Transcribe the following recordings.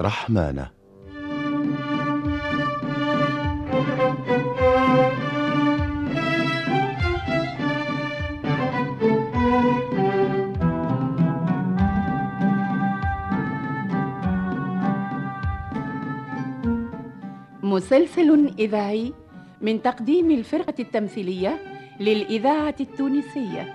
رحمانة. مسلسل إذاعي من تقديم الفرقة التمثيلية للإذاعة التونسية.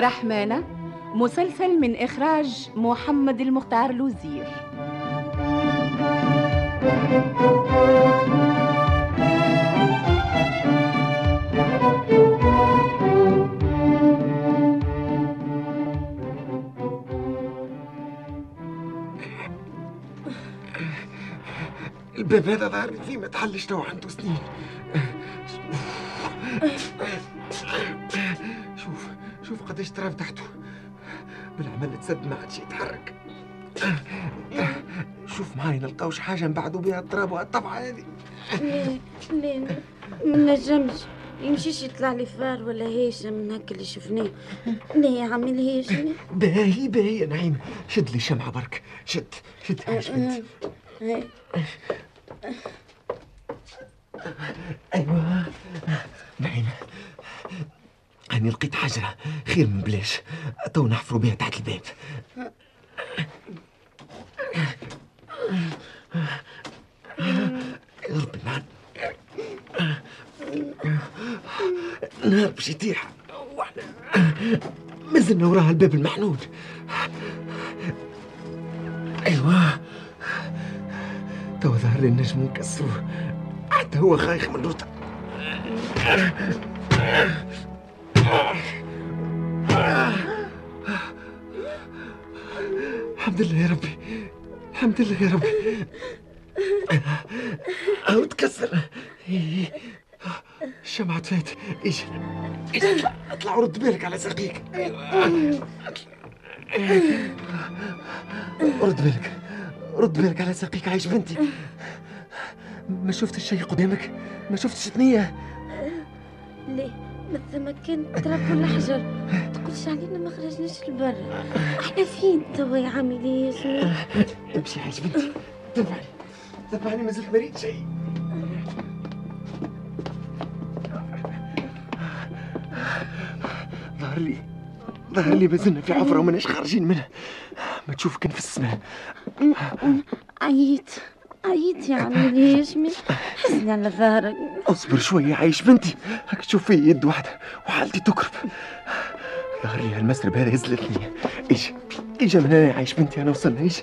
رحمانة مسلسل من إخراج محمد المختار لوزير. الباب هذا ظهر لي ما تحلش تو عنده سنين. قداش تراب تحته بالعمل تسد ما عادش يتحرك. شوف معاي نلقاوش حاجة نبعدوا بها التراب والطبعة هذه. لا لا ما نجمش. يمشيش يطلع لي فار ولا هيشة من هكا اللي شفناه. لا يا عمي الهيشة باهي باهي يا نعيم. شد لي شمعة برك. شد شد عايش بنتي. أيوه. نعيمة أنا لقيت حجرة خير من بلاش. تو نحفروا بها تحت الباب. يا رب النهار النهار باش يطيح. مازلنا وراها الباب المحنود أيوه. تو ظهر لي النجم مكسر حتى هو خايخ من روتا الحمد لله يا ربي الحمد لله يا ربي أو تكسر. الشمعة تفات إيش؟ إيش؟ أطلع ورد بالك على ساقيك. رد بالك. رد بالك على ساقيك. عايش بنتي. ما شفتش شيء قدامك؟ ما شفتش ثنية؟ لا ما كان تراب ولا حجر. تقولش علينا ما خرجناش لبرا. إحنا فين؟ توا يا عمي ليش امشي عايش بنتي. تبعني تبعني ما زلت مريض؟ شيء ظهر لي. ظهر لي مازلنا في حفرة وماناش خارجين منها. ما تشوف كان في السماء. عييت. عييت يا عمي ليش حسني على ظهرك. اصبر شوية عايش بنتي. هاك تشوف في يد واحدة وحالتي تكرب. ظهر لي هالمسرب هذا يزلتني إيش؟ اجا من هنا عايش بنتي؟ أنا وصلنا إيش؟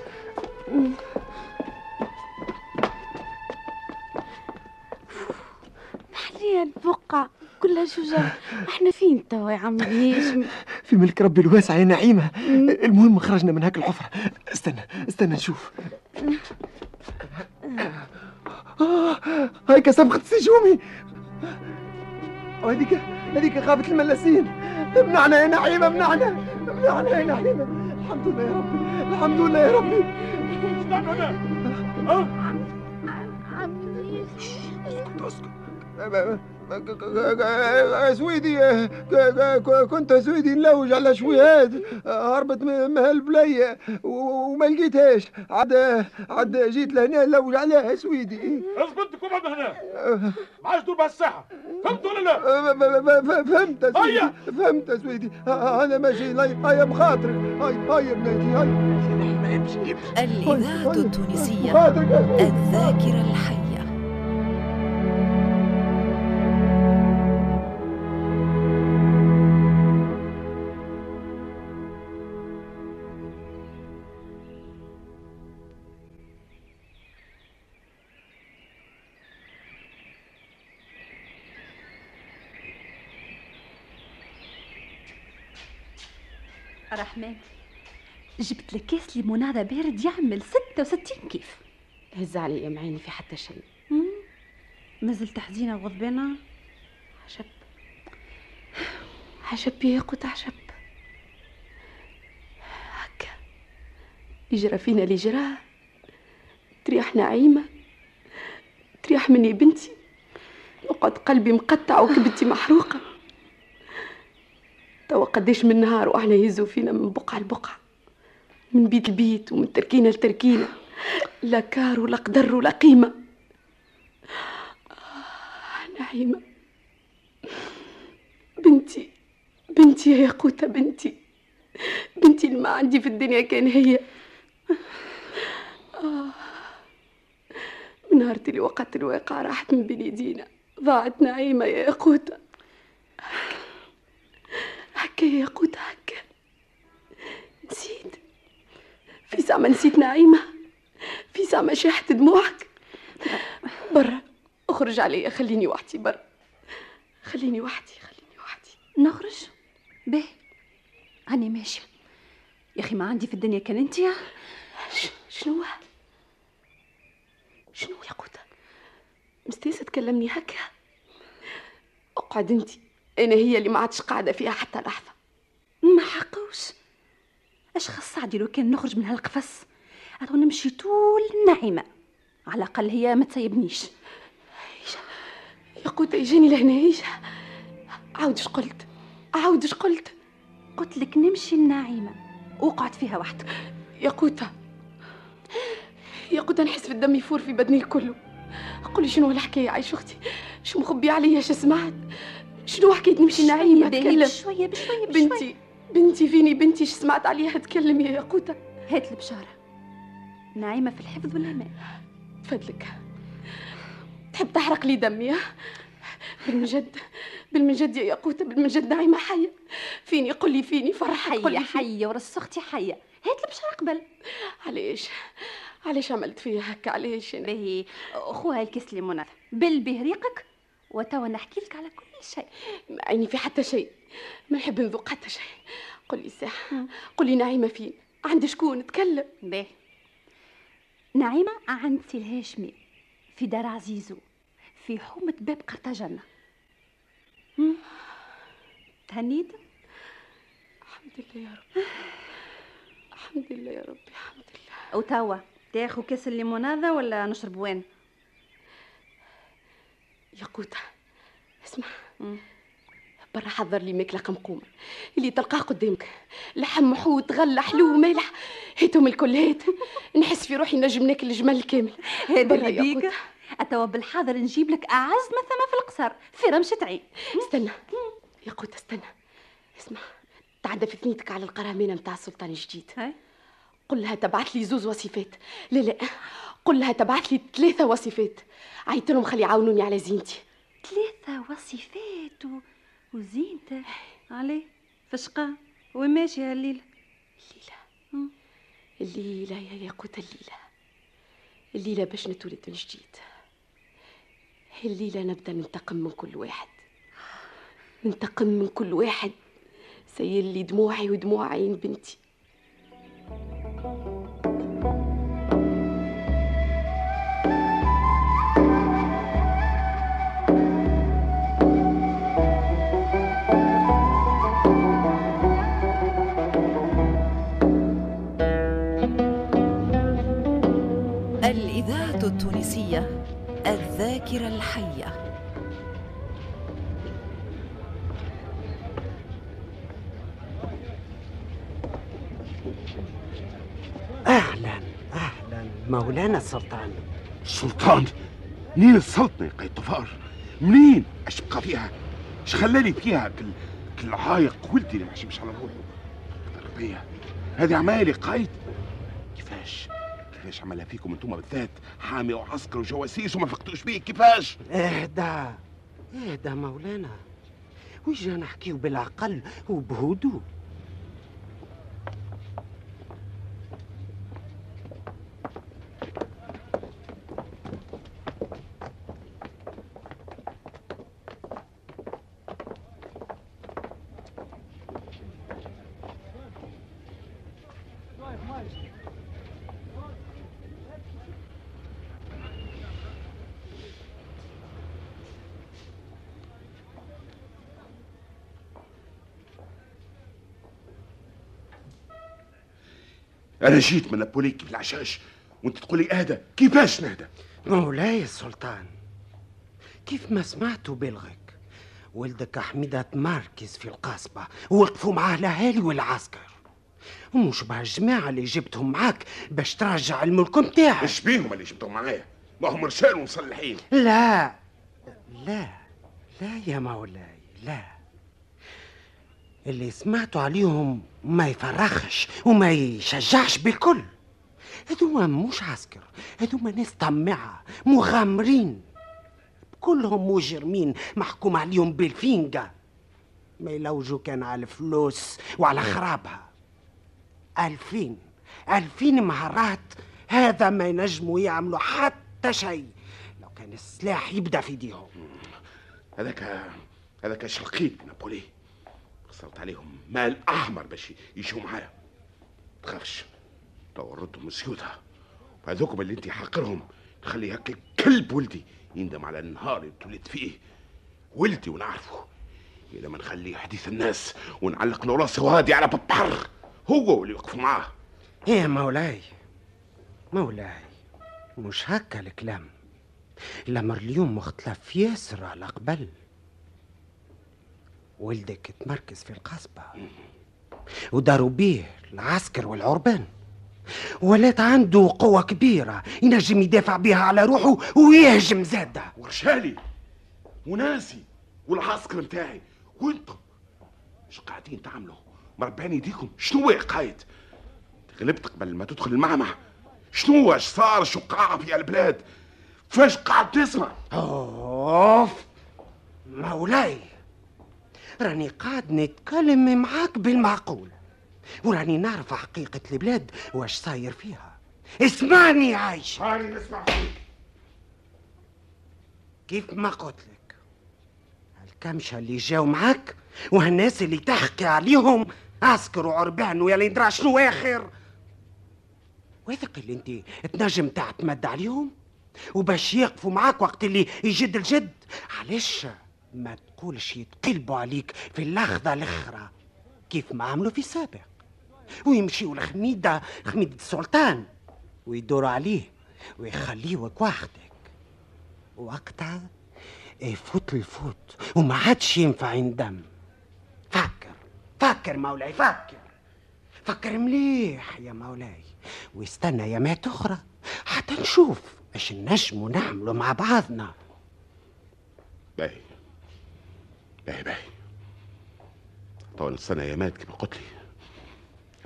محلية البقعة كلها شجر. إحنا فين توا يا عمي ليش في ملك ربي الواسع يا نعيمة. المهم خرجنا من هاك الحفرة. استنى استنى نشوف. آه هايك السجومي وهذيك هذيك غابة الملاسين. منعنا يا نعيمة منعنا منعنا يا نعيمة الحمد لله يا ربي الحمد لله يا ربي. عمي ليش أسكت أسكت. سويدي كنت سويدي نلوج على شويات هربت من هالبلية وما لقيتهاش. عاد عاد جيت لهنا نلوج عليها سويدي. اثبت اقعد هنا. ما عادش تدور بهالساحة فهمت ولا لا؟ فهمت سويدي. فهمت سويدي. أنا ماشي هيا بخاطرك هيا هيا بناتي هيا الإذاعة التونسية الذاكرة الحية. جبت لك كاس ليمونادة بارد يعمل 66 كيف. هز علي معيني في حتى شيء. مازلت حزينة وغضبانة. عجب عجب يا قوت هكا. يجرى فينا اللي جراه تريح نعيمة. تريح مني بنتي. نقعد قلبي مقطع وكبتي محروقة. توا قداش من نهار وأحنا يهزوا فينا من بقعة لبقعة. من بيت لبيت ومن تركينة لتركينة لا كار ولا قدر ولا قيمة. آه نعيمة. بنتي بنتي يا قوتة بنتي. بنتي اللي ما عندي في الدنيا كان هي. آه من نهارتي اللي وقت الواقع راحت من بين ايدينا ضاعت نعيمة يا قوتة هكا يا قوتة هكا. نسيت. في زعما نسيت نعيمة في زعما شاحت دموعك. برا اخرج عليا خليني وحدي برا. خليني وحدي خليني وحدي. نخرج؟ به أنا ماشية. يا أخي ما عندي في الدنيا كان أنت شنو؟ شنو يا قوتة مستيسة تكلمني هكا؟ أقعد أنت. أنا هي اللي ما عادش قاعدة فيها حتى لحظة. ما حقوش. اش خص عادي لو كان نخرج من هالقفص؟ أنا نمشي طول النعيمة. على الأقل هي ما تسيبنيش يا يجيني لهنا هيجا عاود اش قلت. عاود اش قلت. قلت لك نمشي النعيمة وقعد فيها وحدك يا قوتة. يا قوتة نحس بالدم يفور في بدني الكل. قولي شنو الحكاية؟ عايش أختي. شو مخبي عليا؟ شو سمعت؟ شنو حكيت نمشي نعيمة؟ باهي، تكلم بشوية بشوية بشوية بنتي. بنتي فيني بنتي سمعت عليها تكلم يا قوتة؟ هات البشارة. نعيمة في الحفظ والأمان تفضلك تحب تحرق لي دمي؟ بالمجد بالمجد يا ياقوتة بالمجد نعيمة حية. فيني قل لي فيني فرح حية لي فيني. حية ورس أختي حية. هات البشارة قبل. علاش؟ علاش عملت فيا هكا؟ علاش؟ باهي خوها الكيس ليمونات بالبه ريقك وتوا نحكي لك على كل شيء. ما عيني في حتى شيء. ما نحب نذوق حتى شيء. قل لي ساحة قل لي نعيمة فين عند شكون؟ تكلم باهي نعيمة عند سي الهاشمي في دار عزيزو في حومة باب قرطاجنة؟ تهنيت؟ الحمد لله يا رب الحمد لله يا ربي. الحمد لله. وتوا تاخو كاس الليمونادة ولا نشرب وين ياقوتة اسمع. برا حضر لي ماكلة قمقومة اللي تلقاه قدامك. لحم محوت غلة حلو ومالح هيتهم الكل هيت نحس في روحي نجم ناكل الجمل كامل هذا اللي بيك. أتوا بالحاضر نجيب لك أعز ما ثم في القصر. في رمشة عين. استنى. يا قوتة استنى. اسمع. تعدى في ثنيتك على القرامينة متاع السلطان الجديد. قل لها تبعت لي زوز وصفات. لا لا. قل لها تبعت لي ثلاثة وصفات. عيطت لهم خلي يعاونوني على زينتي. ثلاثة وصفات و... وزينته علي فشقة. وماشي هالليلة؟ الليلة. الليلة يا ياقوت الليلة. الليلة باش نتولد من جديد. الليلة نبدأ ننتقم من كل واحد. ننتقم من كل واحد. سيل لي دموعي ودموع عين بنتي. التونسية الذاكرة الحية. أهلا أهلا مولانا السلطان السلطان منين السلطنة يا قيد طفار؟ منين؟ اش بقى فيها؟ اش خلالي فيها كل كل عايق ولدي اللي ماشي مش على روحه هذه عمالي قايد. كيفاش؟ كيفاش عملها فيكم أنتم بالذات. حامي وعسكر وجواسيس وما فقتوش بيه كيفاش؟ اهدى اهدى مولانا. ويجا نحكيو بالعقل وبهدوء. أنا جيت من نابوليك في العشاش. وأنت تقولي أهدى كيفاش نهدى؟ مولاي السلطان كيف ما سمعتوا بلغك؟ ولدك حميدة تمركز في القصبة ووقفوا معاه الأهالي والعسكر. ومش بها الجماعة اللي جبتهم معاك باش ترجع الملك متاعك. إيش بيهم اللي جبتهم معايا؟ ما هم رجال ومصلحين لا لا لا يا مولاي لا. اللي سمعتوا عليهم ما يفرخش وما يشجعش بالكل. هذوما مش عسكر هذوما ناس طماعة مغامرين. كلهم مجرمين محكوم عليهم بالفينجا ما يلوجوا كان على الفلوس وعلى خرابها. ألفين ألفين مهارات هذا ما ينجموا يعملوا حتى شيء. لو كان السلاح يبدأ في إيديهم. هذاك هذاك في نابولي. خسرت عليهم مال أحمر باش يجوا معايا. تخافش لو ردهم سيوتها وهذوكم اللي انت حاقرهم تخلي هكا كلب ولدي يندم على النهار اللي اتولدت فيه. ولدي ونعرفه. إذا ما نخليه حديث الناس ونعلق له راسه وهادي على ببحر هو واللي يوقفوا معاه. إيه مولاي مولاي مش هكا الكلام. الامر اليوم مختلف ياسر على قبل. ولدك تمركز في القصبة. وداروا بيه العسكر والعربان. ولات عنده قوة كبيرة ينجم يدافع بها على روحه ويهجم زادة. ورشالي وناسي والعسكر متاعي وأنتم إيش قاعدين تعملوا؟ مربعين يديكم. شنو يا قايد غلبت قبل ما تدخل المعمع شنو اش صار؟ شو قاع في البلاد؟ فاش قاعد تسمع؟ أوف مولاي. راني قاعد نتكلم معاك بالمعقول. وراني نعرف حقيقة البلاد واش صاير فيها. اسمعني عايش هاني نسمع فيك. كيف ما قلت لك الكمشة اللي جاو معاك وهالناس اللي تحكي عليهم عسكر وعربان ويا اللي ندرى شنو آخر. واثق اللي انت تنجم تعتمد عليهم؟ وباش يقفوا معاك وقت اللي يجد الجد. علاش؟ ما تقولش يتقلبوا عليك في اللحظة الأخرى. كيف ما عملوا في السابق. ويمشيوا لخميدة خميدة السلطان. ويدوروا عليه ويخليوك وحدك وقتها يفوت الفوت وما عادش ينفع يندم. فكر فكر مولاي فكر. فكر مليح يا مولاي. واستنى يامات أخرى. حتى نشوف إيش نجموا نعملوا مع بعضنا. باهي. باهي باهي. طبعا السنة يا مات لي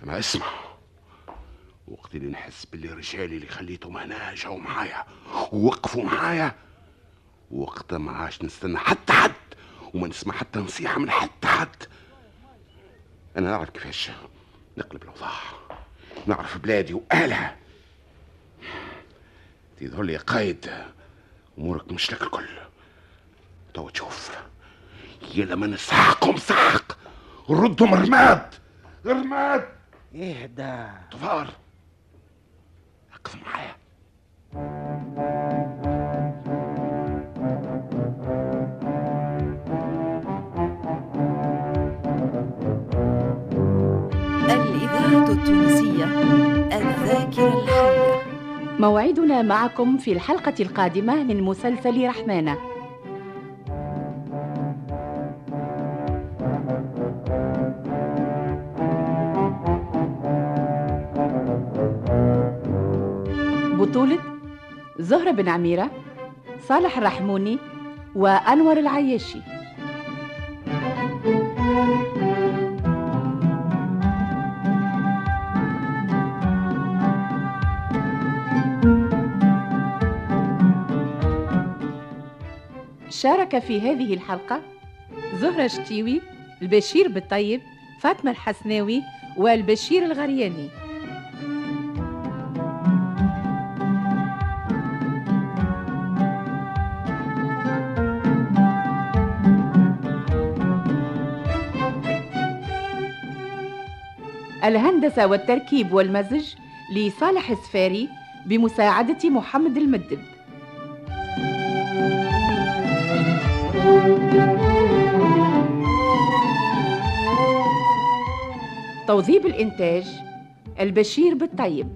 أما اسمع. وقت اللي نحس باللي رجالي اللي خليتهم هنا جاوا معايا. ووقفوا معايا. وقتها ما عادش نستنى حتى حد. وما نسمع حتى نصيحة من حتى حد. أنا نعرف كيفاش نقلب الأوضاع. نعرف بلادي وأهلها. تظهر لي قايد. أمورك مش لك الكل. تو تشوف. يا لما نسحقهم سحق. ردهم رماد. رماد. اهدى طفار. ركز معايا. الإذاعة التونسية الذاكرة الحية. موعدنا معكم في الحلقة القادمة من مسلسل رحمانة. زهرة بن عميرة صالح الرحموني وأنور العياشي. شارك في هذه الحلقة زهرة شتيوي البشير بالطيب فاطمة الحسناوي والبشير الغرياني. الهندسة والتركيب والمزج لصالح السفاري بمساعدة محمد المدب. توظيب الإنتاج البشير بالطيب.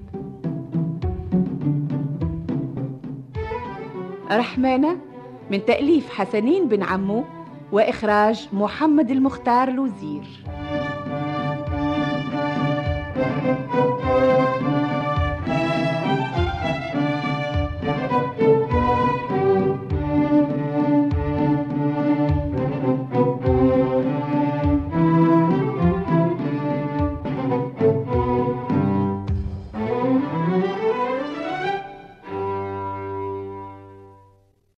رحمانة من تأليف حسنين بن عمو وإخراج محمد المختار Música